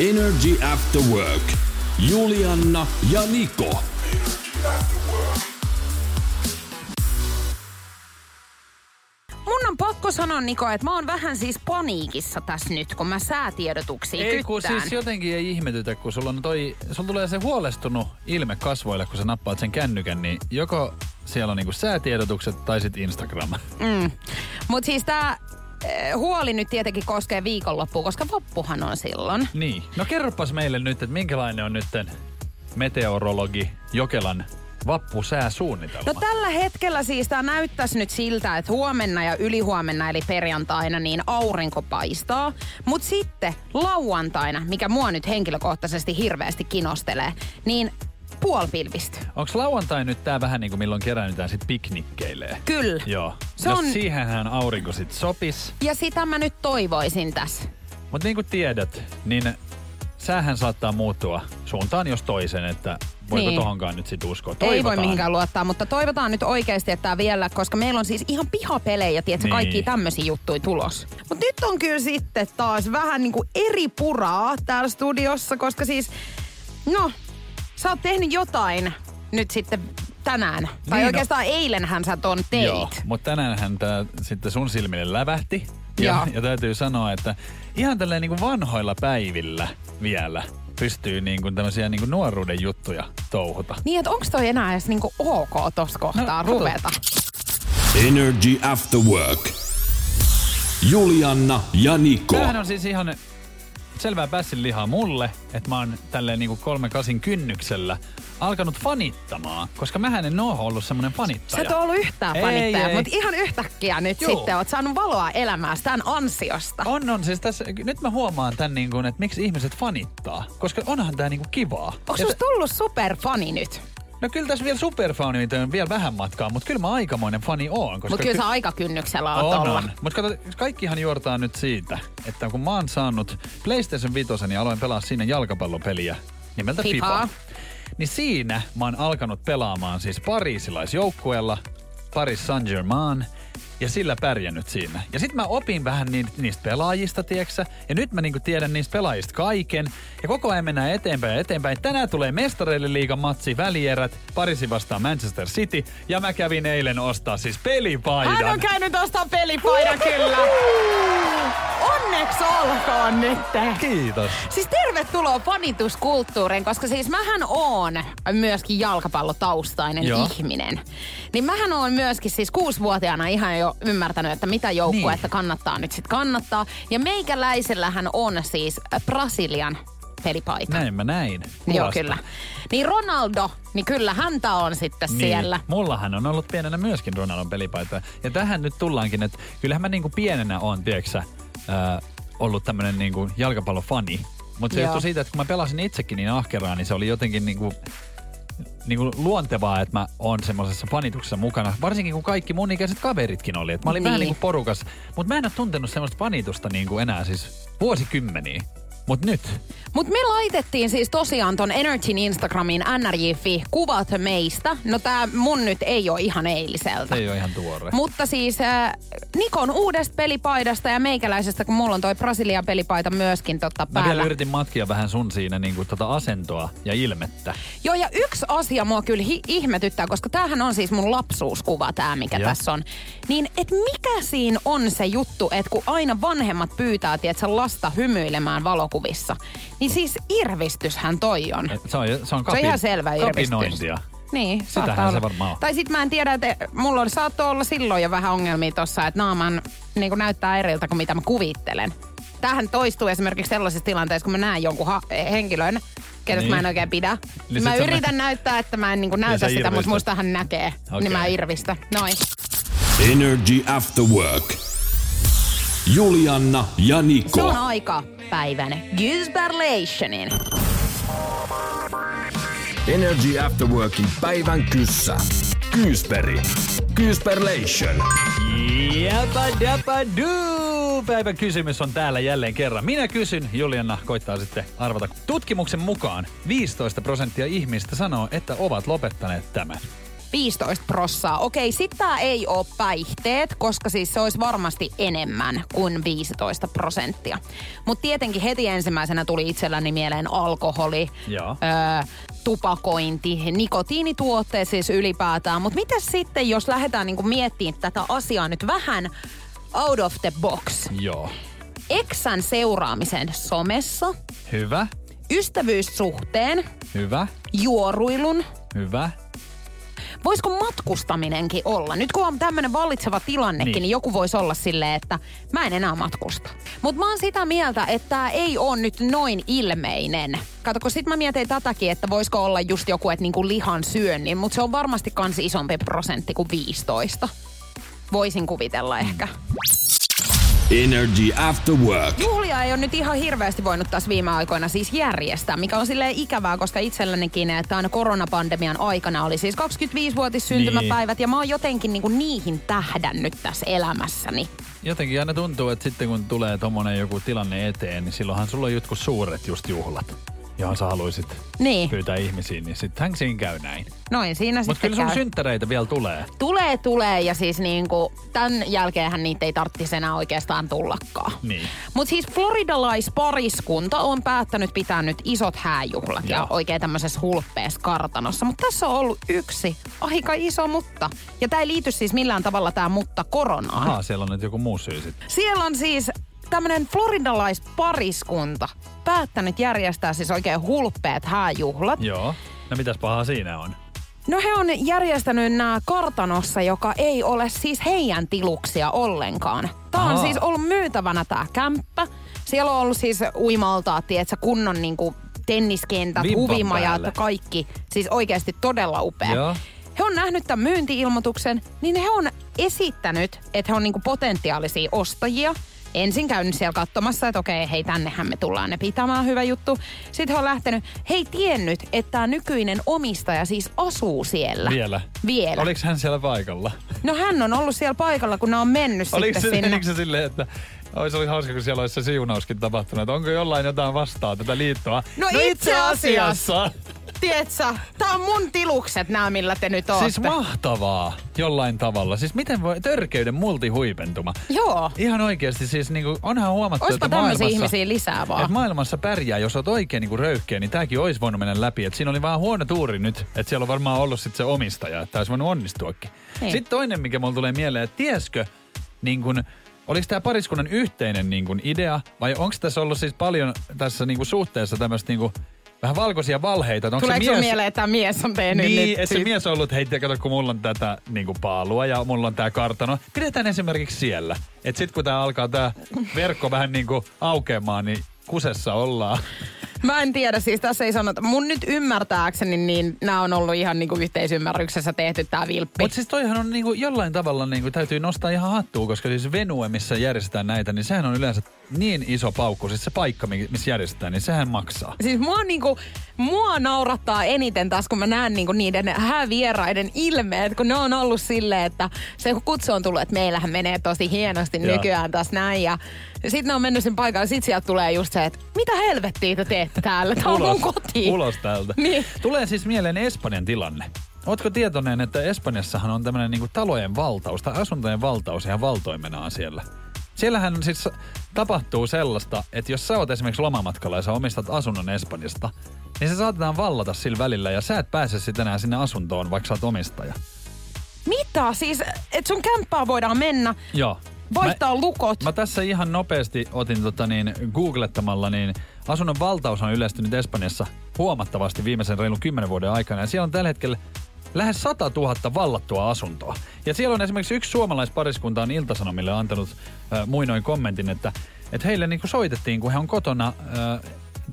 Energy After Work. Julianna ja Niko. Mun on pakko sanoa, Niko, että mä oon vähän siis paniikissa tässä nyt, kun mä säätiedotuksia Ei kun kyttään. siis jotenkin ei ihmetytä, kun sulla, on toi, sulla tulee se huolestunut ilme kasvoille, kun sä nappaat sen kännykän, niin joko siellä on niinku säätiedotukset tai sitten Instagram. Mm. Mutta siis tää huoli nyt tietenkin koskee viikonloppua, koska vappuhan on silloin. Niin. No kerropas meille nyt, että minkälainen on nyt meteorologi Jokelan vappusääsuunnitelma. No tällä hetkellä siis tämä näyttäisi nyt siltä, että huomenna ja ylihuomenna eli perjantaina niin aurinko paistaa. Mutta sitten lauantaina, mikä mua nyt henkilökohtaisesti hirveästi kinostelee, niin puolipilvistä. Onko lauantai nyt tää vähän niin kuin milloin keräännytään sit piknikkeilee? Kyllä. Joo. Se no on- siihenhän aurinko sit sopis. Ja sitä mä nyt toivoisin tässä. Mutta niin kuin tiedät, niin säähän saattaa muuttua suuntaan jos toisen, että voiko Niin. tohonkaan nyt sit uskoa. Ei voi Toivotaan. mihinkään luottaa, mutta toivotaan nyt oikeasti, että tää vielä, koska meillä on siis ihan pihapelejä, tiedätkö, Niin. kaikki tämmöisiä juttuja tulos. Mutta nyt on kyllä sitten taas vähän niinku eri puraa täällä studiossa, koska siis, no, sä oot tehnyt jotain nyt sitten tänään. Tai Niin, no- oikeastaan eilenhän sä ton teit. Joo, mutta tänäänhän tämä sitten sun silmille lävähti. Joo. Ja, ja täytyy sanoa, että ihan tälleen niin kuin vanhoilla päivillä vielä pystyy niin kuin tämmöisiä niin kuin nuoruuden juttuja touhuta. Niin, että onks toi enää edes niinku ok tossa kohtaa No, ruveta? Energy After Work. Julianna ja Niko. Tämähän on siis ihan selvää pässin lihaa mulle, että mä oon tälleen niinku kolme kasin kynnyksellä alkanut fanittamaan, koska mähän en oo ollut semmonen Sä fanittaja. et oo ollut yhtään fanittaja, mutta ihan yhtäkkiä nyt Joo. sitten oot saanut valoa elämääsi tämän ansiosta. On, on. Siis tässä, nyt mä huomaan tän, niin kuin, että miksi ihmiset fanittaa. Koska onhan tää niin kuin kivaa. Onko susta tullut superfani nyt? No kyllä tässä vielä superfani on vielä vähän matkaa, mutta kyllä mä aikamoinen fani oon. Mutta kyllä ky- sä aikakynnyksellä oot on, olla. on. Mutta kato, kaikkihan juortaa nyt siitä, että kun mä oon saanut PlayStation 5 ja aloin pelaa siinä jalkapallopeliä nimeltä FIFA. FIFA niin siinä mä oon alkanut pelaamaan siis pariisilaisjoukkueella, Paris Saint-Germain, ja sillä pärjännyt siinä. Ja sitten mä opin vähän ni- niistä pelaajista, tieksä, ja nyt mä niinku tiedän niistä pelaajista kaiken. Ja koko ajan mennään eteenpäin ja eteenpäin. Tänään tulee mestareille liigan matsi, välierät, Pariisi vastaan Manchester City, ja mä kävin eilen ostaa siis pelipaidan. Hän on käynyt ostaa pelipaidan kyllä. Onneksi olkoon nyt. Kiitos. Siis tervetuloa fanituskulttuuriin, koska siis mähän oon myöskin jalkapallotaustainen Joo. ihminen. Niin mähän oon myöskin siis kuusivuotiaana ihan jo ymmärtänyt, että mitä joukkuetta Niin. kannattaa nyt sit kannattaa. Ja meikäläisellähän on siis äh, Brasilian pelipaita. Näin mä näin. Joo, kuvasta. kyllä. Niin Ronaldo, niin kyllä häntä on sitten Niin. siellä. Mullahan on ollut pienenä myöskin Ronaldon pelipaita. Ja tähän nyt tullaankin, että kyllähän mä niinku pienenä on, tiedätkö ää, ollut tämmönen niinku jalkapallofani. Mutta se Joo. johtui siitä, että kun mä pelasin itsekin niin ahkeraan, niin se oli jotenkin niinku, niinku luontevaa, että mä oon semmoisessa fanituksessa mukana. Varsinkin kun kaikki mun ikäiset kaveritkin oli. Et mä olin vähän Niin. niinku porukas. Mutta mä en ole tuntenut semmoista fanitusta niinku enää siis vuosikymmeniä. Mut nyt. Mutta me laitettiin siis tosiaan ton Energyn Instagramiin nrj.fi kuvat meistä. No tää mun nyt ei ole ihan eiliseltä. Se ei ole ihan tuore. Mutta siis äh, Nikon uudesta pelipaidasta ja meikäläisestä, kun mulla on toi Brasilian pelipaita myöskin totta Mä päällä. vielä yritin matkia vähän sun siinä niinku tota asentoa ja ilmettä. Joo, ja yksi asia mua kyllä hi- ihmetyttää, koska tämähän on siis mun lapsuuskuva tää, mikä tässä on. Niin, et mikä siinä on se juttu, että kun aina vanhemmat pyytää, tiedätkö, lasta hymyilemään valokuvissa, niin siis irvistyshän toi on. Et Se on, se on, kapi, Se on ihan selvä irvistys. kapinointia. Niin, Sitähän saattaa se varmaan on. Tai sit mä en tiedä, että mulla on, saattoi olla silloin jo vähän ongelmia tossa, että naaman niin näyttää eriltä kuin mitä mä kuvittelen. Tähän toistuu esimerkiksi sellaisissa tilanteissa, kun mä näen jonkun ha- henkilön, kenestä Niin. mä en oikein pidä. Niin mä yritän näyttää, että mä en niin Ja näytä sitä, mutta musta hän näkee. Okei. Niin mä irvistä. Noin. Energy After Work. Julianna ja Se Niko. on aika päivän Gysberlationin. Energy After Workin päivän kyssä. Kyysperi. Kyysperlation. Jäpä däpä duu! Päivän kysymys on täällä jälleen kerran. Minä kysyn, Juliana koittaa sitten arvata. Tutkimuksen mukaan 15 prosenttia ihmistä sanoo, että ovat lopettaneet tämän. 15 prossaa. Okei, sit tää ei oo päihteet, koska siis se olisi varmasti enemmän kuin 15 prosenttia. Mutta tietenkin heti ensimmäisenä tuli itselläni mieleen alkoholi, Joo. Öö, tupakointi, nikotiinituotteet siis ylipäätään. Mutta miten sitten, jos lähdetään niinku miettimään tätä asiaa nyt vähän out of the box? Joo. Eksän seuraamisen somessa, Hyvä, ystävyyssuhteen, hyvä, juoruilun, hyvä. Voisiko matkustaminenkin olla? Nyt kun on tämmöinen vallitseva tilannekin, Niin. niin. joku voisi olla silleen, että mä en enää matkusta. Mutta mä oon sitä mieltä, että tää ei ole nyt noin ilmeinen. Kato, kun sit mä mietin tätäkin, että voisiko olla just joku, että niinku lihan syönnin, mutta se on varmasti kans isompi prosentti kuin 15. Voisin kuvitella ehkä. Energy After Work. Juhlia ei ole nyt ihan hirveästi voinut tässä viime aikoina siis järjestää, mikä on silleen ikävää, koska itsellänikin, että aina koronapandemian aikana oli siis 25-vuotis syntymäpäivät ja mä oon jotenkin niinku niihin tähdännyt tässä elämässäni. Jotenkin aina tuntuu, että sitten kun tulee tommonen joku tilanne eteen, niin silloinhan sulla on jotkut suuret just juhlat, johon sä haluaisit Niin, pyytää ihmisiin, niin sittenhän siinä käy näin. noin siinä Mutta sitten kyllä sun käy. synttäreitä vielä tulee. Tulee, tulee ja siis niinku, tämän jälkeenhän niitä ei tarvitsisi enää oikeastaan tullakaan. Niin. Mutta siis floridalaispariskunta on päättänyt pitää nyt isot hääjuhlat ja Joo. oikein tämmöisessä hulppeessa kartanossa. Mutta tässä on ollut yksi aika iso mutta. Ja tämä ei liity siis millään tavalla tämä mutta koronaan. Ahaa, siellä on nyt joku muu syy sitten. Siellä on siis tämmöinen floridalaispariskunta päättänyt järjestää siis oikein hulppeat hääjuhlat. Joo. No mitäs pahaa siinä on? No he on järjestänyt nämä kartanossa, joka ei ole siis heidän tiluksia ollenkaan. Tämä on siis ollut myytävänä tämä kämppä. Siellä on ollut siis uimaltaat, tietsä, kunnon niinku tenniskentät, Vimpan huvimajat, päälle. kaikki. Siis oikeasti todella upea. Joo. He on nähnyt tämän myyntiilmoituksen, niin he on esittänyt, että he on niinku potentiaalisia ostajia. Ensin käynyt siellä katsomassa, että okei, hei tännehän me tullaan ne pitämään, hyvä juttu. Sitten he on lähtenyt, he ei tiennyt, että tämä nykyinen omistaja siis asuu siellä. Vielä? Vielä. Oliko hän siellä paikalla? No hän on ollut siellä paikalla, kun ne on mennyt Oliko sitten se, sinne. menikö se silleen, että olisi ollut hauska, kun siellä olisi se siunauskin tapahtunut. Että onko jollain jotain vastaa tätä liittoa? No itse asiassa. Tiedätkö, tää on mun tilukset nämä, millä te nyt ootte. Siis mahtavaa jollain tavalla. Siis miten voi, törkeyden multihuipentuma. Joo. Ihan oikeasti siis niinku, onhan huomattu, Oispa että tämmöisiä maailmassa, ihmisiä lisää vaan. että maailmassa pärjää, jos oot oikein niinku röyhkeä, niin tääkin olisi voinut mennä läpi. Et siinä oli vähän huono tuuri nyt, että siellä on varmaan ollut sit se omistaja, että olisi voinut onnistuakin. Niin. Sitten toinen, mikä mulla tulee mieleen, että tieskö, niin kun, oliko tämä pariskunnan yhteinen niin kun idea, vai onko tässä ollut siis paljon tässä niin kun suhteessa tämmöistä niin kun, vähän valkoisia valheita? Onko Tuleeko se mies, mieleen, että tämä mies on tehnyt niin, nyt? se mies on ollut, hei, kato, kun mulla on tätä niin kuin paalua ja mulla on tää kartano. Pidetään esimerkiksi siellä. Että sit kun tää alkaa tää verkko vähän niin kuin aukeamaan, niin kusessa ollaan. Mä en tiedä, siis tässä ei sanota. Mun nyt ymmärtääkseni, niin nämä on ollut ihan niinku yhteisymmärryksessä tehty tää vilppi. Mutta siis toihan on niinku jollain tavalla niinku täytyy nostaa ihan hattua, koska siis Venue, missä järjestetään näitä, niin sehän on yleensä niin iso paukku. Siis se paikka, mi- missä järjestetään, niin sehän maksaa. Siis mua, niinku, mua naurattaa eniten taas, kun mä näen niinku niiden häävieraiden ilmeet, kun ne on ollut silleen, että se kutsu on tullut, että meillähän menee tosi hienosti nykyään tässä näin. Ja sitten ne on mennyt sen paikalle, sit sieltä tulee just se, että mitä helvettiä te teette täällä? Tää on mun koti. ulos täältä. Niin. Tulee siis mieleen Espanjan tilanne. Ootko tietoinen, että Espanjassahan on tämmöinen niinku talojen valtaus tai asuntojen valtaus ihan valtoimenaan siellä? Siellähän siis tapahtuu sellaista, että jos sä oot esimerkiksi lomamatkalla ja sä omistat asunnon Espanjasta, niin se saatetaan vallata sillä välillä ja sä et pääse sitten enää sinne asuntoon, vaikka sä oot omistaja. Mitä? Siis, että sun kämppää voidaan mennä, Joo. vaihtaa Mä- lukot. Mä tässä ihan nopeasti otin tota niin, googlettamalla, niin asunnon valtaus on yleistynyt Espanjassa huomattavasti viimeisen reilun kymmenen vuoden aikana. Ja siellä on tällä hetkellä lähes 100 000 vallattua asuntoa. Ja siellä on esimerkiksi yksi suomalaispariskunta on Iltasanomille antanut äh, muinoin kommentin, että, että heille niin kuin soitettiin, kun he on kotona äh,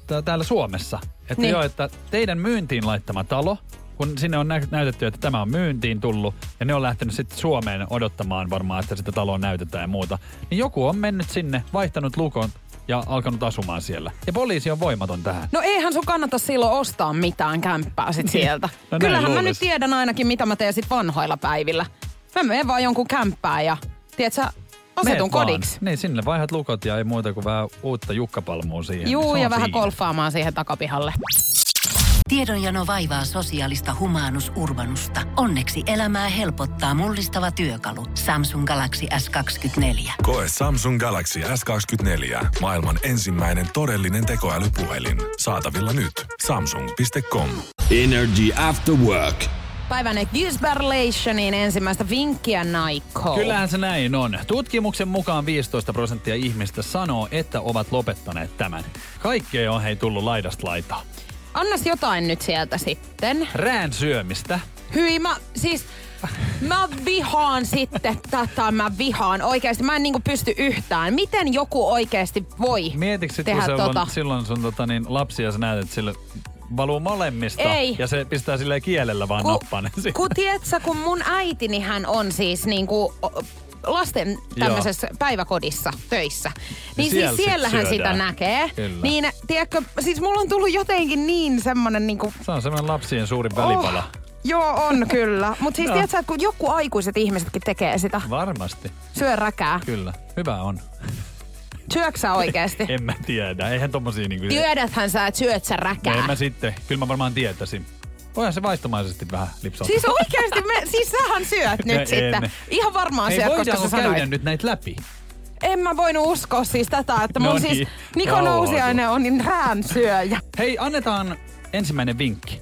tää- täällä Suomessa. Että Niin. joo, että teidän myyntiin laittama talo kun sinne on nä- näytetty, että tämä on myyntiin tullut, ja ne on lähtenyt sitten Suomeen odottamaan varmaan, että sitä taloa näytetään ja muuta, niin joku on mennyt sinne, vaihtanut lukon ja alkanut asumaan siellä. Ja poliisi on voimaton tähän. No eihän sun kannata silloin ostaa mitään kämppää sit sieltä. No Kyllähän mä nyt tiedän ainakin, mitä mä teen sit vanhoilla päivillä. Mä menen vaan jonkun kämppään ja, tiedätkö, asetun kodiksi. Niin, sinne vaihdat lukot ja ei muuta kuin vähän uutta jukkapalmua siihen. Juu, ja vähän siinä. golfaamaan siihen takapihalle. Tiedonjano vaivaa sosiaalista humanus urbanusta. Onneksi elämää helpottaa mullistava työkalu. Samsung Galaxy S24. Koe Samsung Galaxy S24. Maailman ensimmäinen todellinen tekoälypuhelin. Saatavilla nyt. Samsung.com. Energy After Work. Päivänne Gisberlationin ensimmäistä vinkkiä Naiko. Kyllähän se näin on. Tutkimuksen mukaan 15 prosenttia ihmistä sanoo, että ovat lopettaneet tämän. Kaikkea on hei tullut laidasta laitaa. Annas jotain nyt sieltä sitten. Rään syömistä. Hyi, mä siis... Mä vihaan sitten tätä, mä vihaan. Oikeasti mä en niinku pysty yhtään. Miten joku oikeasti voi Mietitkö sit, kun tehdä se tota? on silloin sun tota, niin, lapsia sä näet, että sille valuu molemmista. Ei. Ja se pistää silleen kielellä vaan ne siitä. kun tiedätkö, kun mun äitini hän on siis niinku lasten tämmöisessä päiväkodissa töissä. Niin siellä siis sit siellähän sitä syödään. näkee. Kyllä. Niin tiedätkö, siis mulla on tullut jotenkin niin semmonen niinku... Se on semmoinen lapsien suurin välipala. Oh, joo, on kyllä. Mutta siis Joo. tiedätkö, että kun joku aikuiset ihmisetkin tekee sitä, Varmasti. syö räkää. Kyllä. Hyvä on. Syöksä oikeesti? En mä tiedä. Eihän tommosia niinku... Tiedäthän sä, että syöt sä räkää. En mä sitten. Kyllä mä varmaan tietäisin. Voihan se vaistomaisesti vähän lipsauttaa. Siis oikeesti, me, siis sähän syöt nyt En. sitten. Ihan varmaan Hei, syöt, koska sä käydä sanoit. nyt näitä läpi? En mä voinut uskoa siis tätä, että mun No siis niin, Niko rauhoitu. Nousiainen on niin räänsyöjä. Hei, annetaan ensimmäinen vinkki.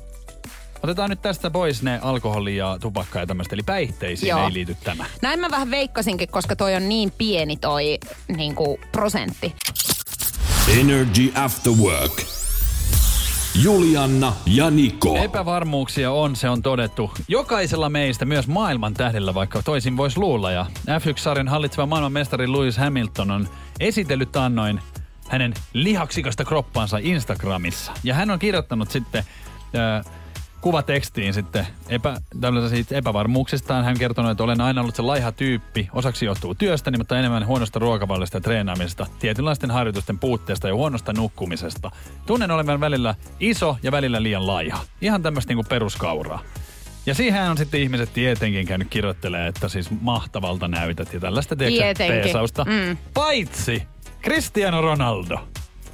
Otetaan nyt tästä pois ne alkoholi ja tupakka ja tämmöistä, eli päihteisiin Joo. ei liity tämä. Näin mä vähän veikkasinkin, koska toi on niin pieni toi niinku, prosentti. Energy After Work. Julianna ja Niko. Epävarmuuksia on, se on todettu. Jokaisella meistä, myös maailman tähdellä, vaikka toisin voisi luulla. Ja F1-sarjan hallitseva maailmanmestari Lewis Hamilton on esitellyt annoin hänen lihaksikasta kroppaansa Instagramissa. Ja hän on kirjoittanut sitten äh, kuvatekstiin sitten epä, tällaisista epävarmuuksistaan. Hän on kertonut, että olen aina ollut se laiha tyyppi. Osaksi johtuu työstäni, mutta enemmän huonosta ruokavallista ja treenaamisesta, tietynlaisten harjoitusten puutteesta ja huonosta nukkumisesta. Tunnen olevan välillä iso ja välillä liian laiha. Ihan tämmöistä niinku peruskauraa. Ja siihen on sitten ihmiset tietenkin käynyt kirjoittelemaan, että siis mahtavalta näytät ja tällaista tiedätkö, peesausta. Mm. Paitsi Cristiano Ronaldo.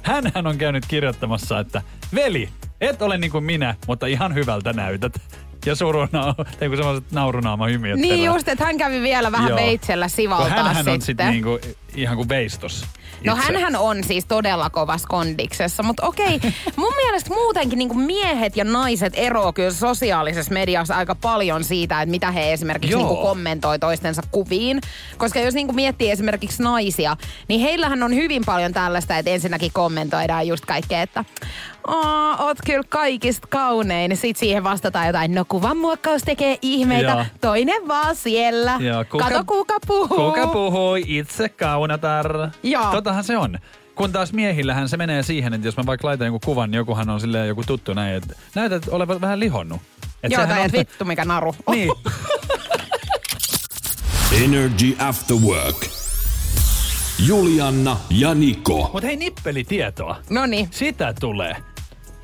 Hänhän on käynyt kirjoittamassa, että veli, et ole niin kuin minä, mutta ihan hyvältä näytät. Ja suruna, tai kun semmoiset naurunaama hymiöt Niin just, että hän kävi vielä vähän Joo. veitsellä sivaltaa hänhän sitten. on sitten niinku, ihan kuin veistos. No itse. hänhän on siis todella kovassa kondiksessa, mutta okei, mun mielestä muutenkin niin miehet ja naiset eroavat kyllä sosiaalisessa mediassa aika paljon siitä, että mitä he esimerkiksi Joo. niin kommentoi toistensa kuviin. Koska jos niin miettii esimerkiksi naisia, niin heillähän on hyvin paljon tällaista, että ensinnäkin kommentoidaan just kaikkea, että Aa, oot kyllä kaikista kaunein. Sitten siihen vastataan jotain, no kuvanmuokkaus tekee ihmeitä, Joo. toinen vaan siellä. Joo, kuka- Kato kuka puhuu. Kuka puhui itse kaunatar? Joo. Totahan se on. Kun taas miehillähän se menee siihen, että jos mä vaikka laitan joku kuvan, niin jokuhan on silleen joku tuttu näin, että näytät olevan vähän lihonnut. Et Joo, tai on- et vittu mikä naru. Niin. Energy After Work. Julianna ja Niko. Mutta hei, nippelitietoa. No niin, Sitä tulee.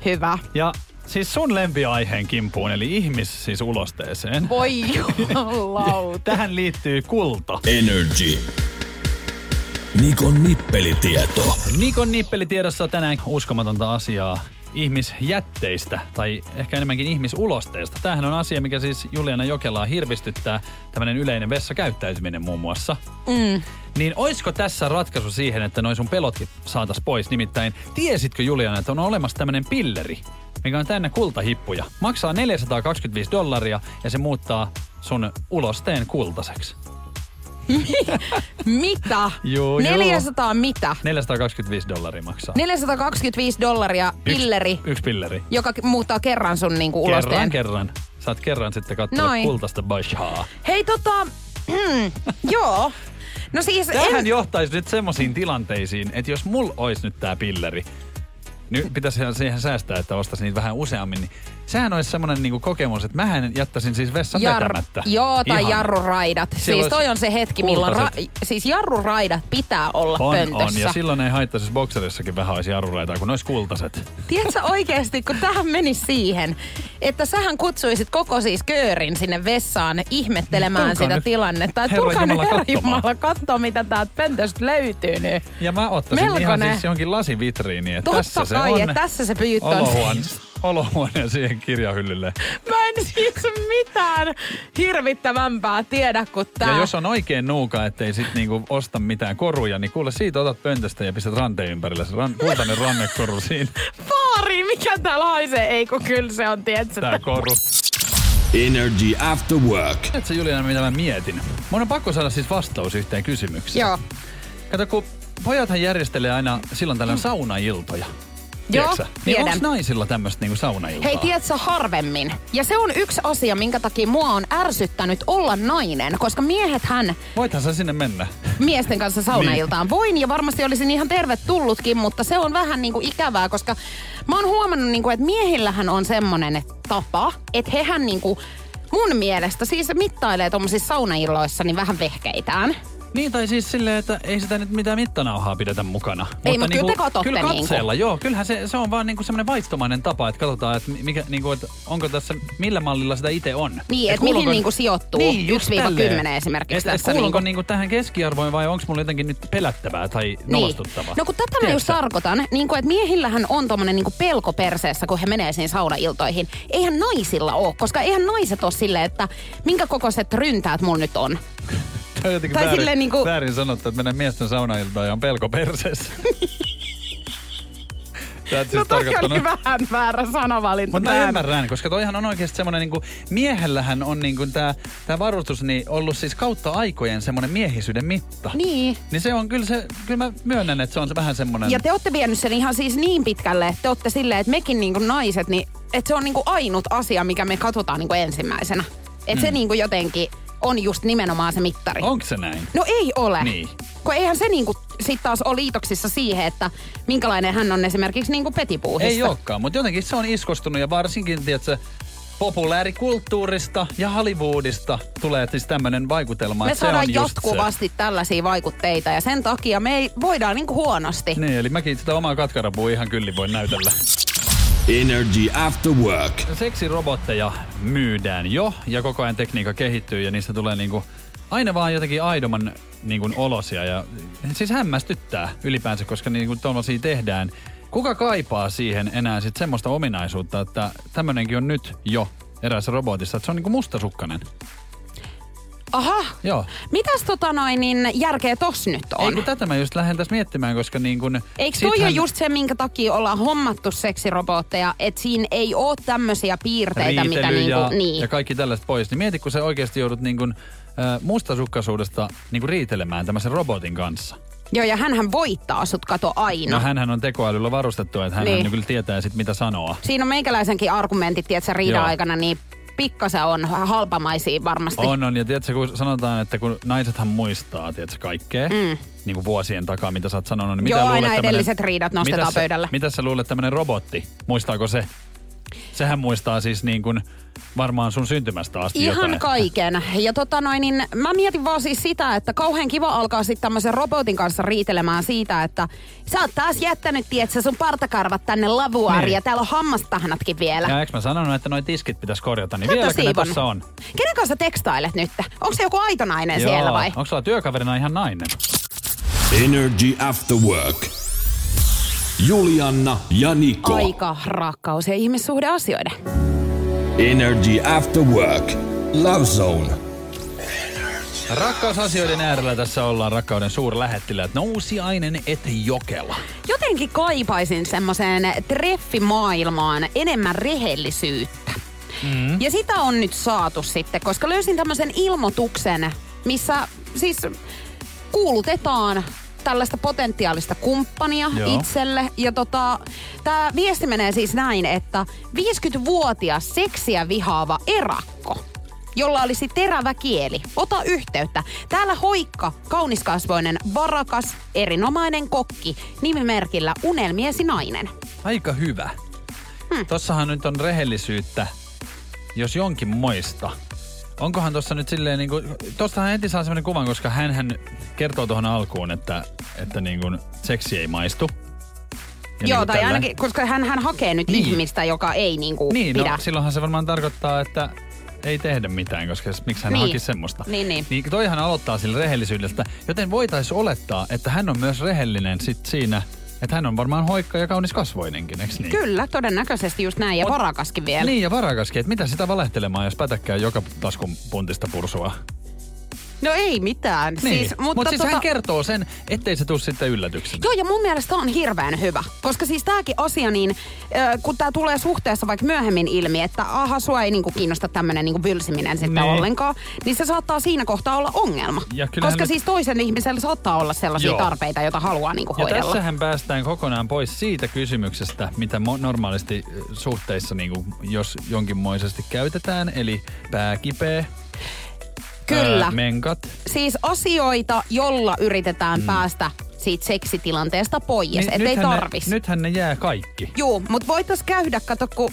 Hyvä. Ja siis sun lempiaiheen kimpuun, eli ihmis siis ulosteeseen. Voi jumalauta. Tähän liittyy kulta. Energy. Nikon nippelitieto. Nikon nippelitiedossa tänään uskomatonta asiaa ihmisjätteistä, tai ehkä enemmänkin ihmisulosteista. Tämähän on asia, mikä siis Juliana Jokelaa hirvistyttää, tämmöinen yleinen vessakäyttäytyminen muun muassa. Mm. Niin oisko tässä ratkaisu siihen, että noin sun pelotkin saatas pois? Nimittäin, tiesitkö Juliana, että on olemassa tämmöinen pilleri, mikä on täynnä kultahippuja. Maksaa 425 dollaria ja se muuttaa sun ulosteen kultaiseksi. Mitä? Juu, juu. 400 mitä? 425 dollaria maksaa. 425 dollaria pilleri, Yksi, yksi pilleri. joka muuttaa kerran sun niinku Kerran, ulosteen. kerran. Saat kerran sitten katsoa Noin. kultaista bashaa. Hei tota, hmm, joo. No siis Tähän en, johtaisi nyt semmoisiin tilanteisiin, että jos mulla olisi nyt tää pilleri, nyt pitäisi siihen säästää, että ostaisin niitä vähän useammin, niin sehän olisi semmoinen niinku kokemus, että mähän jättäisin siis vessan Jar- vetämättä. Joo, tai Ihan. jarruraidat. Siellä siis toi on se hetki, milloin ra- siis jarruraidat pitää olla On, pöntössä. on. Ja silloin ei haittaisi, jos bokserissakin vähän olisi jarrureita, kun ne olisi kultaiset. Tiedätkö oikeasti, kun tähän meni siihen, että sähän kutsuisit koko siis köörin sinne vessaan ihmettelemään Tulkaa sitä nyt, tilannetta. Että Herra tulkaa nyt Herra. Jumala katsoa, mitä täältä pöntöstä löytyy nyt. Ja mä ottaisin ihan Melkoinen. siis johonkin lasivitriiniin, että Totta tässä se kai, on. että tässä se pyyttö on Olohuone, siis. olohuone siihen kirjahyllylle. Mä en siis mitään hirvittävämpää tiedä kuin tää. Ja jos on oikein nuuka, ettei sit niinku osta mitään koruja, niin kuule siitä otat pöntöstä ja pistät ranteen ympärille se ran, kultainen rannekoru siinä. Paari, mikä täällä haisee? Ei kun kyllä se on, tiedätkö? Tää koru. Energy After Work. Tiedätkö Juliana, mitä mä mietin? Mun on pakko saada siis vastaus yhteen kysymykseen. Joo. Kato, kun pojathan järjestelee aina silloin tällöin saunailtoja. Joo, Tiedätkö? Niin onks naisilla tämmöistä niinku saunailtaa? Hei, tiedätkö harvemmin? Ja se on yksi asia, minkä takia mua on ärsyttänyt olla nainen, koska miehethän Voithan sä sinne mennä. miesten kanssa saunailtaan. Niin. Voin ja varmasti olisin ihan tervetullutkin, mutta se on vähän niinku ikävää, koska mä oon huomannut, niinku, että miehillähän on semmonen tapa, että hehän niinku mun mielestä siis mittailee tuommoisissa saunailloissa niin vähän vehkeitään. Niin, tai siis silleen, että ei sitä nyt mitään mittanauhaa pidetä mukana. Ei, mut kyllä te katsotte Kyllä niinku. katseella, joo. Kyllähän se, se on vaan niinku semmoinen vaittomainen tapa, että katsotaan, että, mikä, niinku, että onko tässä, millä mallilla sitä itse on. Niin, et kuuluuko- mihin niinku sijoittuu, Niin, just 1-10 tälleen. esimerkiksi Et, et tässä kuulunko niinku. niinku tähän keskiarvoin vai onko mulla jotenkin nyt pelättävää tai nolostuttavaa? No kun tätä mä Tiedätkö just sä? tarkoitan, niin kuin, että miehillähän on tommonen niin pelko perseessä, kun he menee siinä saunailtoihin. Eihän naisilla ole, koska eihän naiset ole silleen, että minkä kokoiset ryntäät mulla nyt on. On jotenkin Tai väärin, silleen niinku- väärin sanottu, että menee miesten saunailtaan ja on pelko perseessä. Sä No siis toi tarkoittanut- oli vähän väärä sanavalinta. Mutta mä Mä- ymmärrän, koska toihan on oikeasti semmoinen, niinku, miehellähän on niinku tää, tää varustus niin ollut siis kautta aikojen semmoinen miehisyyden mitta. Niin. Niin se on kyllä se, kyllä mä myönnän, että se on se vähän semmoinen... Ja te olette vienyt sen ihan siis niin pitkälle, että te olette silleen, että mekin niin kuin naiset, niin että se on niin kuin ainut asia, mikä me katsotaan niin kuin ensimmäisenä. Että se niin kuin jotenkin on just nimenomaan se mittari. Onko se näin? No ei ole. Niin. Kun eihän se niinku sit taas ole liitoksissa siihen, että minkälainen hän on esimerkiksi niinku petipuuhista. Ei olekaan, mutta jotenkin se on iskostunut ja varsinkin, tiedätkö, populaarikulttuurista ja Hollywoodista tulee siis tämmöinen vaikutelma, Me että se saadaan on jatkuvasti tällaisia vaikutteita ja sen takia me ei voidaan niinku huonosti. se. Niin, eli mäkin sitä omaa katkarapua ihan kyllin voin näytellä. Energy After Work. Seksirobotteja myydään jo ja koko ajan tekniikka kehittyy ja niistä tulee niinku aina vaan jotenkin aidoman niinku olosia ja siis hämmästyttää ylipäänsä, koska niinku tuollaisia tehdään. Kuka kaipaa siihen enää sit semmoista ominaisuutta, että tämmönenkin on nyt jo eräässä robotissa, että se on niinku mustasukkainen. Aha, Joo. mitäs tota noin, niin järkeä tos nyt Ei on? kun tätä mä just lähden tässä miettimään, koska niin kun... Eikö toi ole just se, minkä takia ollaan hommattu seksirobotteja, että siinä ei ole tämmöisiä piirteitä, mitä riitely niinku, ja, niin. ja kaikki tällaista pois. Niin mieti, kun sä oikeasti joudut niin kun, äh, mustasukkaisuudesta niin kun riitelemään tämmöisen robotin kanssa. Joo, ja hänhän voittaa sut kato aina. No hänhän on tekoälyllä varustettu, että hän Niin. niin. kyllä tietää sit mitä sanoa. Siinä on meikäläisenkin argumentit, tiedätkö, riidan aikana, niin pikkasen on halpamaisia varmasti. On, on. Ja tiedätkö, kun sanotaan, että kun naisethan muistaa, tiedätkö, kaikkea, mm. niin kuin vuosien takaa, mitä sä oot sanonut. Niin Joo, mitä aina luulet, edelliset riidat nostetaan mitä sä, pöydälle. Mitä sä luulet, tämmönen robotti, muistaako se? Sehän muistaa siis niin kuin varmaan sun syntymästä asti Ihan jotain. kaiken. Ja tota noin, niin mä mietin vaan siis sitä, että kauhean kiva alkaa sitten tämmöisen robotin kanssa riitelemään siitä, että sä oot taas jättänyt, tietsä, sun partakarvat tänne lavuaariin Niin. ja täällä on hammastahnatkin vielä. Ja eikö mä sanonut, että noi tiskit pitäisi korjata, niin Kato, vieläkö ne tossa on? Kenen kanssa tekstailet nyt? Onko se joku aito nainen siellä vai? Onko sulla työkaverina ihan nainen? Energy After Work. Julianna ja Niko. Aika rakkaus ja ihmissuhdeasioiden. Energy After Work. Love Zone. Rakkausasioiden äärellä tässä ollaan rakkauden suurlähettiläät. Nousiainen et Jokela. Jotenkin kaipaisin semmoiseen treffimaailmaan enemmän rehellisyyttä. Mm. Ja sitä on nyt saatu sitten, koska löysin tämmöisen ilmoituksen, missä siis kuulutetaan tällaista potentiaalista kumppania Joo. Itselle. Ja tota, tämä viesti menee siis näin, että 50-vuotias seksiä vihaava erakko jolla olisi terävä kieli. Ota yhteyttä. Täällä hoikka, kauniskasvoinen, varakas, erinomainen kokki, nimimerkillä Unelmiesi nainen. Aika hyvä. Hmm. Tossahan nyt on rehellisyyttä, jos jonkin moista. Onkohan tossa nyt silleen niinku, tostahan heti saa sellainen kuvan, koska hän kertoo tuohon alkuun, että, että niinku seksi ei maistu. Ja Joo, niinku tai tällä- ainakin, koska hän, hän hakee nyt Niin. ihmistä, joka ei niinku Niin, pidä. no silloinhan se varmaan tarkoittaa, että ei tehdä mitään, koska miksi hän Niin. hakisi semmoista. Niin, niin. niin toihan aloittaa sillä rehellisyydestä, joten voitaisiin olettaa, että hän on myös rehellinen sit siinä, että hän on varmaan hoikka ja kaunis kasvoinenkin, eikö niin? Kyllä, todennäköisesti just näin. Ja varakaskin vielä. Niin, ja varakaskin, että mitä sitä valehtelemaan, jos pätäkkää joka taskun puntista pursua. No ei mitään. Niin. Siis, mutta Mut siis tota, hän kertoo sen, ettei se tule sitten yllätyksenä. Joo, ja mun mielestä on hirveän hyvä. Koska siis tääkin asia, niin äh, kun tää tulee suhteessa vaikka myöhemmin ilmi, että aha, sua ei niinku kiinnosta tämmönen niinku vylsiminen sitten Niin. ollenkaan, niin se saattaa siinä kohtaa olla ongelma. Ja Koska nyt- siis toisen ihmisellä saattaa olla sellaisia Joo. tarpeita, joita haluaa niinku Ja hoidella. tässähän päästään kokonaan pois siitä kysymyksestä, mitä mo- normaalisti suhteissa, niin kuin, jos jonkinmoisesti käytetään, eli pääkipeä, Kyllä. ää, menkat. Siis asioita, jolla yritetään mm. päästä siitä seksitilanteesta pois, niin, ettei tarvis. Ne, nythän ne jää kaikki. Juu, mutta voitais käydä, kato kun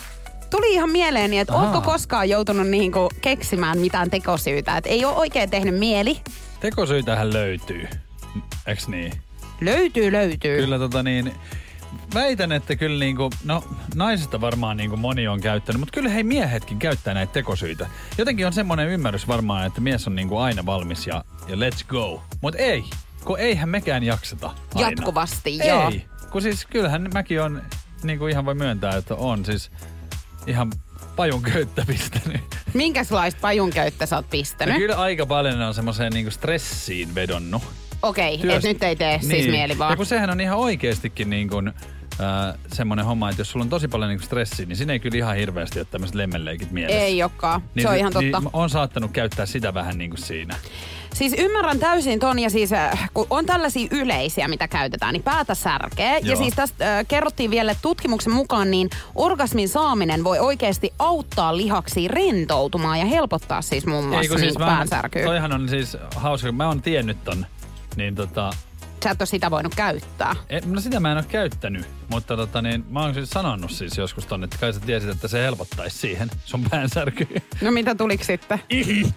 tuli ihan mieleeni, että Ahaa. ootko koskaan joutunut niinku keksimään mitään tekosyytä. Että ei ole oikein tehnyt mieli. Tekosyytähän löytyy, eks niin? Löytyy, löytyy. Kyllä tota niin, väitän, että kyllä niinku, no naisista varmaan niinku moni on käyttänyt, mutta kyllä hei miehetkin käyttää näitä tekosyitä. Jotenkin on semmoinen ymmärrys varmaan, että mies on niinku aina valmis ja, ja let's go. Mutta ei, kun eihän mekään jakseta aina. Jatkuvasti, ei. joo. kun siis kyllähän mäkin on, niinku ihan voi myöntää, että on siis ihan pajun köyttä pistänyt. Minkälaista pajunköyttä sä oot No pistänyt? kyllä aika paljon on semmoiseen niinku stressiin vedonnut. Okei, okay, että nyt ei tee niin. siis mieli Ja vaan. kun sehän on ihan oikeastikin niin kuin, äh, semmoinen homma, että jos sulla on tosi paljon niin stressiä, niin siinä ei kyllä ihan hirveästi ole tämmöiset lemmenleikit mielessä. Ei olekaan. Niin, se on ihan totta. Niin on saattanut käyttää sitä vähän niin kuin siinä. Siis ymmärrän täysin ton ja siis äh, kun on tällaisia yleisiä, mitä käytetään, niin päätä särkee. Ja Joo. siis tästä äh, kerrottiin vielä että tutkimuksen mukaan, niin orgasmin saaminen voi oikeasti auttaa lihaksia rentoutumaan ja helpottaa siis muun muassa kun niin siis siis päänsärkyä. Toihan on siis hauska, kun mä oon tiennyt ton, niin tota, Sä et ole sitä voinut käyttää. e, no sitä mä en ole käyttänyt, mutta tota niin, mä oon siis sanonut siis joskus tonne, että kai sä tiesit, että se helpottaisi siihen sun päänsärkyyn. No mitä tuliko sitten?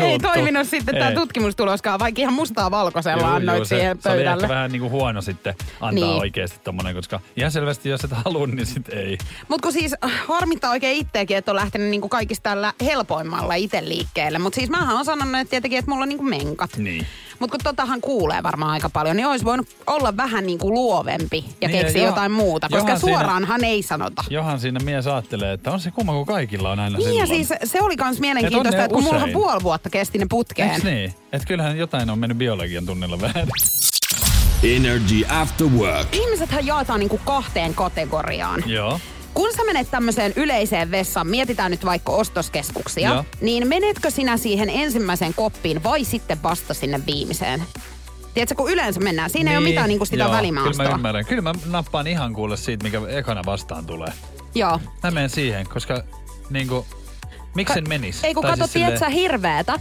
Ei toiminut sitten tämä tutkimustuloskaan, vaikka ihan mustaa valkoisella Juu, annoit juu, se, siihen se oli pöydälle. ehkä vähän niinku huono sitten antaa Niin. niin. oikeasti tommonen, koska ihan selvästi jos et halua, niin sit ei. Mutta kun siis äh, harmittaa oikein itseäkin, että on lähtenyt niinku kaikista tällä helpoimmalla itse liikkeelle. Mutta siis mähän on sanonut että tietenkin, että mulla on niinku menkat. Niin. Mutta kun totahan kuulee varmaan aika paljon, niin olisi voinut olla vähän niinku luovempi ja Niin, keksiä jo- jotain muuta. Koska johan siinä- suoraanhan ei sanota. Johan siinä mies ajattelee, että on se kumma, kun kaikilla on aina Niin ja siis se oli kans Et mielenkiintoista, että kun mullahan puoli vuotta kesti ne putkeen. Eiks niin? Että kyllähän jotain on mennyt biologian tunnilla vähän. Energy After Work. Ihmisethän jaetaan niinku kahteen kategoriaan. Joo. Kun sä menet tämmöiseen yleiseen vessaan, mietitään nyt vaikka ostoskeskuksia, Joo. niin menetkö sinä siihen ensimmäiseen koppiin vai sitten vasta sinne viimeiseen? Tiedätkö, kun yleensä mennään, siinä ei ole mitään niinku sitä Niin, joo, välimaastoa. Kyllä mä ymmärrän. Kyllä mä nappaan ihan kuule siitä, mikä ekana vastaan tulee. Joo. Mä menen siihen, koska niinku, miksi sen menis? Ei kun kato, siis silleen- hirveetä,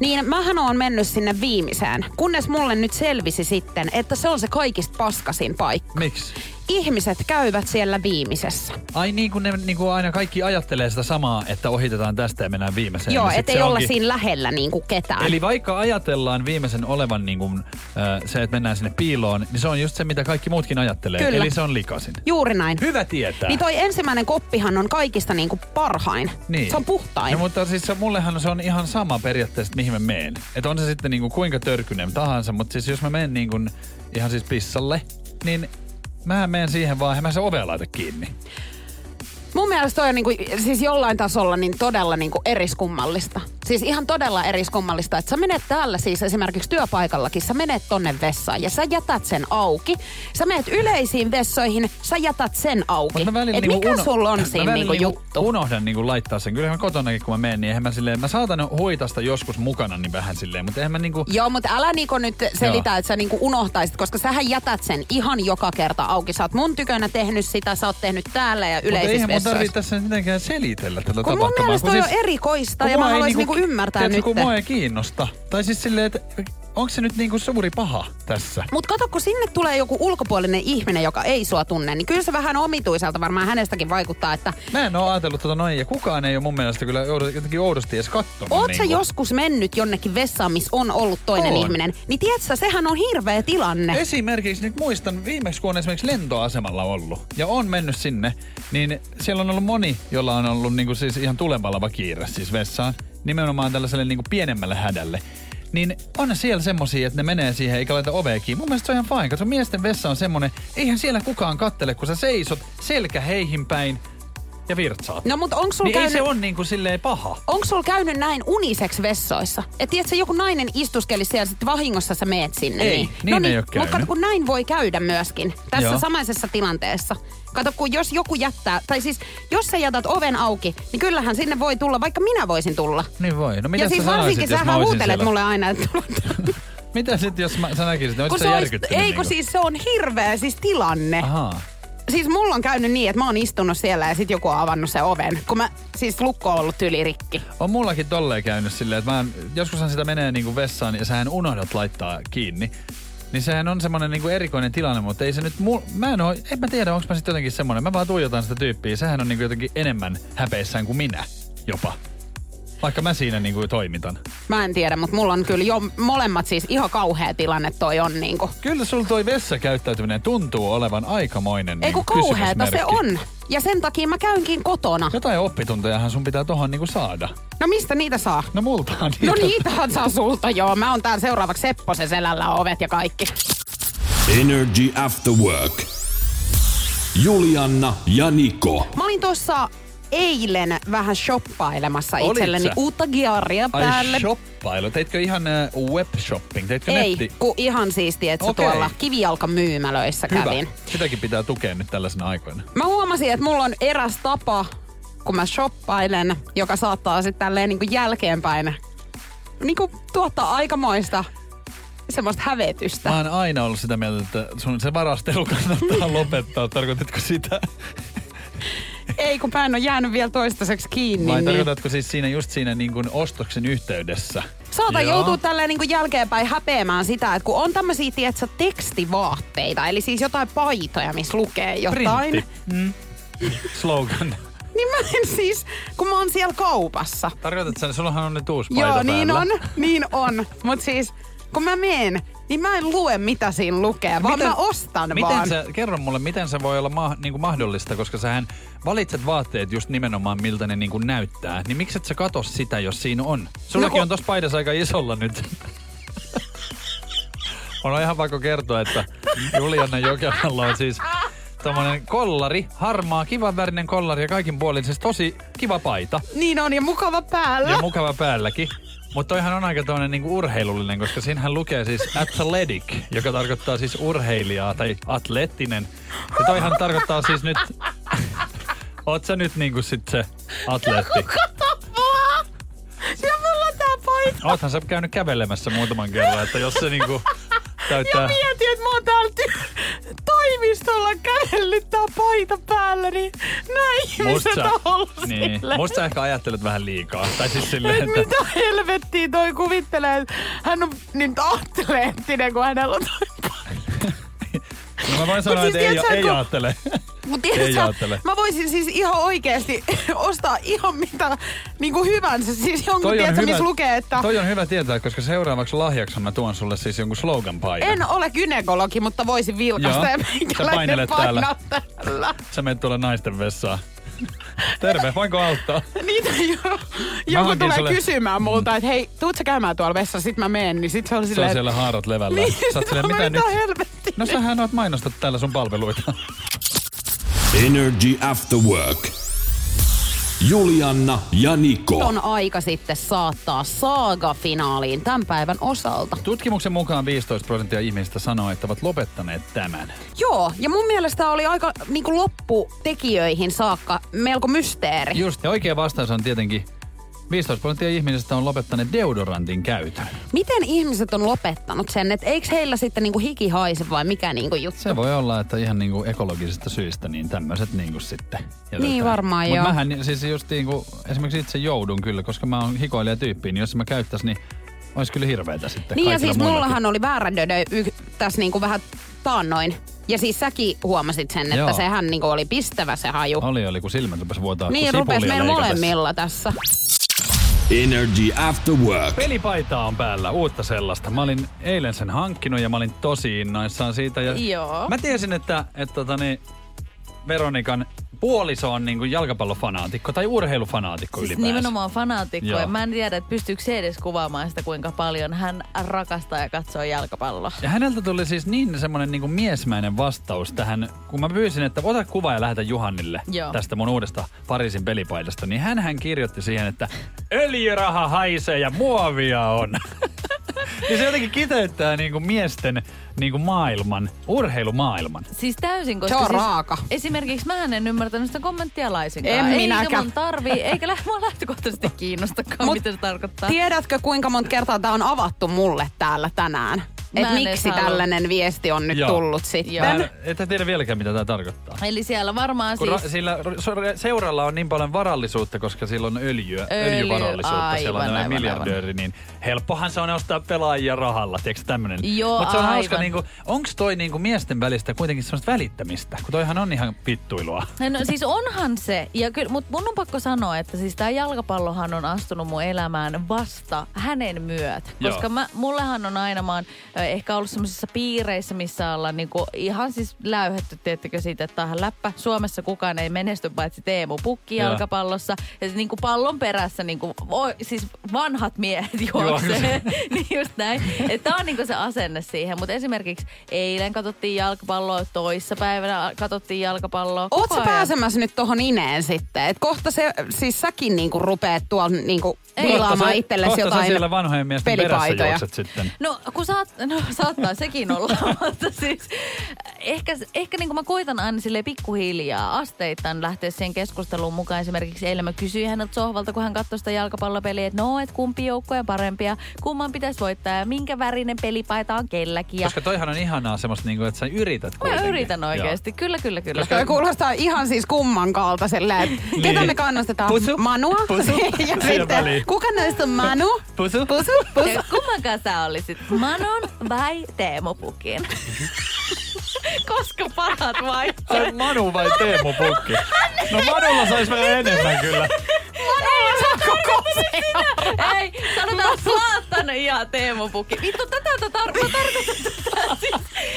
niin mähän oon mennyt sinne viimeiseen, kunnes mulle nyt selvisi sitten, että se on se kaikista paskasin paikka. Miksi? Ihmiset käyvät siellä viimeisessä. Ai niin kuin ne niin kuin aina kaikki ajattelee sitä samaa, että ohitetaan tästä ja mennään viimeiseen. Joo, niin ettei olla onkin- siinä lähellä niinku ketään. Eli vaikka ajatellaan viimeisen olevan niin kuin, äh, se, että mennään sinne piiloon, niin se on just se, mitä kaikki muutkin ajattelee. Kyllä. Eli se on likasin. Juuri näin. Hyvä tietää. Niin toi ensimmäinen koppihan on kaikista niinku parhain. Niin. Se on puhtain. No, mutta siis se, mullehan se on ihan sama periaatteessa, mihin mä meen. Että on se sitten niinku kuinka törkynen tahansa, mutta siis jos mä menen niinku ihan siis pissalle, niin mä menen siihen vaan, mä se ovea laita kiinni. Mun mielestä toi on niinku, siis jollain tasolla niin todella niinku eriskummallista. Siis ihan todella eriskummallista, että sä menet täällä siis esimerkiksi työpaikallakin, sä menet tonne vessaan ja sä jätät sen auki. Sä menet yleisiin vessoihin, sä jätät sen auki. Mä Et niinku mikä uno- sulla on siinä niinku niinku juttu? unohdan niinku laittaa sen. Kyllä mä kotonakin, kun mä menen, niin eihän mä silleen, mä saatan huitasta joskus mukana niin vähän silleen, mutta eihän mä niinku... Joo, mutta älä Niko nyt selitä, Joo. että sä niinku unohtaisit, koska sähän jätät sen ihan joka kerta auki. Sä oot mun tykönä tehnyt sitä, sä oot tehnyt täällä ja Mutta yleisissä eihän mun tarvitse tässä mitenkään selitellä tätä Kun mun tapahtumaa. mielestä kun toi on erikoista ja mä haluaisin niinku ymmärtää tiedätkö, nyt. kun mua ei kiinnosta. Tai siis silleen, että onko se nyt niinku suuri paha tässä? Mut kato, kun sinne tulee joku ulkopuolinen ihminen, joka ei sua tunne, niin kyllä se vähän omituiselta varmaan hänestäkin vaikuttaa, että Mä en oo ajatellut tota noin, ja kukaan ei ole mun mielestä kyllä jotenkin oudosti edes kattonut. Oot sä niinku. joskus mennyt jonnekin vessaan, missä on ollut toinen On. ihminen, niin tiedätkö, sehän on hirveä tilanne. Esimerkiksi nyt muistan viimeksi, kun on esimerkiksi lentoasemalla ollut ja on mennyt sinne, niin siellä on ollut moni, jolla on ollut niinku siis ihan tulenpalava kiire siis vessaan, nimenomaan tällaiselle niinku pienemmälle hädälle. Niin on siellä semmosia, että ne menee siihen eikä laita ovea kiinni. Mun mielestä se on ihan fine, koska miesten vessa on semmonen, eihän siellä kukaan kattele, kun sä seisot selkä heihin päin ja virtsaat. No mut onko sulla niin ei käynyt... se on niinku silleen paha. Onko sulla käynyt näin uniseksi vessoissa? Et tiedätkö, joku nainen istuskeli siellä, sitten vahingossa sä meet sinne. Ei, niin, niin no ei niin, oo Mutta käynyt. kun näin voi käydä myöskin tässä Joo. samaisessa tilanteessa. Kato, kun jos joku jättää, tai siis jos sä jätät oven auki, niin kyllähän sinne voi tulla, vaikka minä voisin tulla. Niin voi. No mitä ja sä siis sanoisit, varsinkin sähän olisin huutelet siellä? mulle aina, että Mitä sit, jos mä, sä näkisit, kun olisiko se sä järkyttynyt? ei kun niinku? siis se on hirveä siis tilanne. Ahaa. Siis mulla on käynyt niin, että mä oon istunut siellä ja sit joku on avannut sen oven. Kun mä, siis lukko on ollut tyli rikki. On mullakin tolleen käynyt silleen, että mä en, joskushan sitä menee niinku vessaan ja sähän unohdat laittaa kiinni. Niin sehän on semmonen niinku erikoinen tilanne, mutta ei se nyt mu- Mä en oo, en mä tiedä, onko mä sitten jotenkin semmonen. Mä vaan tuijotan sitä tyyppiä. Sehän on niinku jotenkin enemmän häpeissään kuin minä jopa. Vaikka mä siinä niinku toimitan. Mä en tiedä, mutta mulla on kyllä jo molemmat siis ihan kauhea tilanne toi on niinku. Kyllä sulla toi vessakäyttäytyminen tuntuu olevan aikamoinen Ei kun niinku kauheeta se on. Ja sen takia mä käynkin kotona. Jotain oppituntejahan sun pitää tohon niinku saada. No mistä niitä saa? No multahan No niitä- niitähän saa sulta joo. Mä oon täällä seuraavaksi Sepposen selällä ovet ja kaikki. Energy After Work. Julianna ja Niko. Mä olin tuossa eilen vähän shoppailemassa Olit itselleni sä? uutta giaria päälle. Ai shoppailu. Teitkö ihan uh, web shopping? Teitkö Ei, netti? kun ihan siis, tiedätkö, Okei. tuolla kivijalkamyymälöissä Hyvä. kävin. Sitäkin pitää tukea nyt tällaisena aikoina. Mä huomasin, että mulla on eräs tapa, kun mä shoppailen, joka saattaa sitten tälleen niin kuin jälkeenpäin niin kuin tuottaa aikamoista semmoista hävetystä. Mä oon aina ollut sitä mieltä, että sun se varastelu kannattaa lopettaa. Tarkoitatko sitä? Ei, kun en ole jäänyt vielä toistaiseksi kiinni. Vai niin tarkoitatko siis siinä just siinä niin kuin ostoksen yhteydessä? Saatan Joo. joutua tälleen niin kuin jälkeenpäin häpeämään sitä, että kun on tämmöisiä, tiedätkö, tekstivaatteita, eli siis jotain paitoja, missä lukee jotain. Printti. Mm. Slogan. Niin mä en siis, kun mä oon siellä kaupassa. Tarkoitatko sä, sullahan on nyt uusi paita Joo, niin on, niin on. Mut siis, kun mä menen, niin mä en lue, mitä siinä lukee, vaan mä ostan miten vaan. Sä, kerro mulle, miten se voi olla ma, niin kuin mahdollista, koska sähän valitset vaatteet just nimenomaan miltä ne niin kuin näyttää. Niin miksi et sä katso sitä, jos siinä on? Sullakin kun- on tossa paidassa aika isolla nyt. on ihan pakko kertoa, että Juliana Jokelalla on siis tommonen kollari, harmaa, kivan värinen kollari ja kaikin puolin siis tosi kiva paita Niin on, ja mukava päällä. ja mukava päälläkin. Mutta toihan on aika toinen niinku urheilullinen, koska siinähän lukee siis athletic, joka tarkoittaa siis urheilijaa tai atleettinen. Ja toihan tarkoittaa siis nyt... Oot sä nyt niinku sit se atleetti? Ja mulla on tää paita. Oothan sä käynyt kävelemässä muutaman kerran, että jos se niinku Ja täyttää... mietin, että mä oon täällä ty- toimistolla kävellyt tää paita päällä, niin nämä ihmiset sä, on ollut niin, musta sä ehkä ajattelet vähän liikaa. Tai siis silleen, Et että... mitä helvettiä toi kuvittelee, että hän on niin atleettinen, kun hänellä on toi paita. No mä voin sanoa, siis että ei, sä, ei kun- ajattele. Mut Ei tiedätkö, mä voisin siis ihan oikeesti ostaa ihan mitä niin kuin hyvänsä. Siis jonkun, tiedätkö, missä lukee, että toi on hyvä tietää, koska seuraavaksi lahjaksi mä tuon sulle siis jonkun slogan paidan. en ole gynekologi, mutta voisin vilkasta Joo. ja meikäläinen täällä. täällä. Sä menet tuolla naisten vessaan. Terve, voinko auttaa? Niitä jo, joku tulee sulle- kysymään multa, että hei, tuut sä käymään tuolla vessassa, sit mä menen, niin sit se on Se on silleen, siellä haarat levällä. niin, Sä oot silleen, no, mitä nyt? helvettiä. No sähän oot mainostat täällä sun palveluita. Energy After Work. Julianna ja Niko. on aika sitten saattaa saaga-finaaliin tämän päivän osalta. Tutkimuksen mukaan 15 prosenttia ihmisistä sanoo, että ovat lopettaneet tämän. Joo, ja mun mielestä oli aika niin kuin lopputekijöihin saakka melko mysteeri. Just, ja oikea vastaus on tietenkin 15 prosenttia ihmisistä on lopettaneet deodorantin käytön. Miten ihmiset on lopettanut sen, että eikö heillä sitten niinku hiki haise vai mikä niinku juttu? Se voi olla, että ihan niinku ekologisista syistä niin tämmöiset niinku sitten jätetään. Niin varmaan Mut joo. mähän siis just niinku, esimerkiksi itse joudun kyllä, koska mä oon hikoilija tyyppi, niin jos mä käyttäis, niin Olisi kyllä hirveetä sitten Niin ja siis muillakin. mullahan oli väärä dödö y- tässä niinku vähän taannoin. Ja siis säkin huomasit sen, että Joo. sehän niinku oli pistävä se haju. Oli, oli, kun silmät rupesi vuotaa niin kun rupes sipulia meillä molemmilla tässä. Energy After Work. Pelipaitaa on päällä, uutta sellaista. Mä olin eilen sen hankkinut ja mä olin tosi innoissaan siitä. Ja Joo. Mä tiesin, että, että tota niin, Veronikan puoliso on niinku jalkapallofanaatikko tai urheilufanaatikko Siis ylipäänsä. nimenomaan fanaatikko. Joo. Ja mä en tiedä, että pystyykö se edes kuvaamaan sitä, kuinka paljon hän rakastaa ja katsoo jalkapalloa. Ja häneltä tuli siis niin semmoinen niin miesmäinen vastaus tähän, kun mä pyysin, että ota kuva ja lähetä Juhannille Joo. tästä mun uudesta Pariisin pelipaidasta, niin hän hän kirjoitti siihen, että öljyraha haisee ja muovia on. niin se jotenkin kiteyttää niin kuin miesten niin kuin maailman, urheilumaailman. Siis täysin, koska Se on siis raaka. Esimerkiksi mä en ymmärtänyt sitä kommenttia laisinkaan. En eikä minäkään. mun tarvii, eikä lä- mua lähtökohtaisesti kiinnostakaan, Mut mitä se tarkoittaa. Tiedätkö, kuinka monta kertaa tämä on avattu mulle täällä tänään? Mä Että miksi halua. tällainen viesti on nyt Joo. tullut sitten? Joo. Mä en, ette tiedä vieläkään, mitä tämä tarkoittaa. Eli siellä varmaan Kun siis... ra- sillä seuralla on niin paljon varallisuutta, koska sillä on öljyä, Öljy, öljyvarallisuutta. siellä on aivan, tämmöinen aivan, miljardööri, niin helppohan se on ostaa pelaajia rahalla, tiedätkö tämmöinen. Joo, Mutta se on aivan. hauska, niinku, onko toi niinku miesten välistä kuitenkin semmoista välittämistä, kun toihan on ihan vittuilua. No siis onhan se, ja kyllä, mutta mun on pakko sanoa, että siis tämä jalkapallohan on astunut mun elämään vasta hänen myötä. Joo. Koska mä, mullehan on aina, mä oon ehkä ollut semmoisissa piireissä, missä ollaan niinku ihan siis läyhetty, teettekö siitä, että tähän läppä. Suomessa kukaan ei menesty paitsi Teemu Pukki Joo. jalkapallossa. Ja se niinku pallon perässä, niinku, voi, siis vanhat miehet juoksee. niin just näin. Että on niinku se asenne siihen. Mutta esimerkiksi eilen katsottiin jalkapalloa, toissa päivänä katsottiin jalkapalloa. Oot Koko sä ajan. pääsemässä nyt tohon ineen sitten? Et kohta se, siis säkin niinku rupeat tuolla niinku Ei. viilaamaan Kohta sä- itsellesi kohta sä jotain siellä vanhojen miesten pelipaitoja. sitten. No, kun saat, no saattaa sekin olla, mutta siis ehkä, ehkä niin kuin mä koitan aina sille pikkuhiljaa asteittain lähteä siihen keskusteluun mukaan. Esimerkiksi eilen mä kysyin häneltä sohvalta, kun hän katsoi sitä jalkapallopeliä, että no, että kumpi joukko on parempia, kumman pitäisi voittaa ja minkä värinen pelipaita on kelläkin. Ja Koska toihan on ihanaa semmoista, niinku, että sä yrität mä kuitenkin. yritän oikeasti, kyllä, kyllä, kyllä. Toi kuulostaa ihan siis kumman kaltaiselle. että Ketä me kannustetaan? Pusu. Manua? Pusu. ja sitten, väliin. kuka näistä on Manu? Pusu. Pusu, pusu. Kumman kanssa olisit? Manon vai Teemu Pukin? Koska parat vaihtoehdot. Ai Manu vai Teemu Pukki? No Manulla sais vähän enemmän kyllä. Ei, sanotaan Slaattan ja Teemu Pukki. Vittu, tätä tar- mä tarkoitan tätä siis.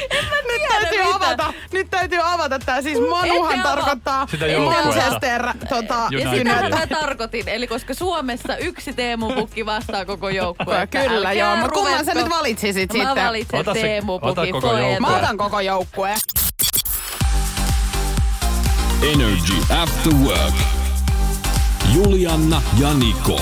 En mä Nyt täytyy mitä. avata. Nyt täytyy avata tää. Siis Manuhan Ette tarkoittaa Sitä. Manchester tota. Ja sitähän mä tarkoitin. Eli koska Suomessa yksi Teemu Pukki vastaa koko joukkue. Kyllä joo, mutta kumman sä nyt valitsisit Mä sitten? valitsen Ota se- Teemu ota koko joukkue. Mä otan koko joukkueen. Energy After Work. Julianna ja Niko.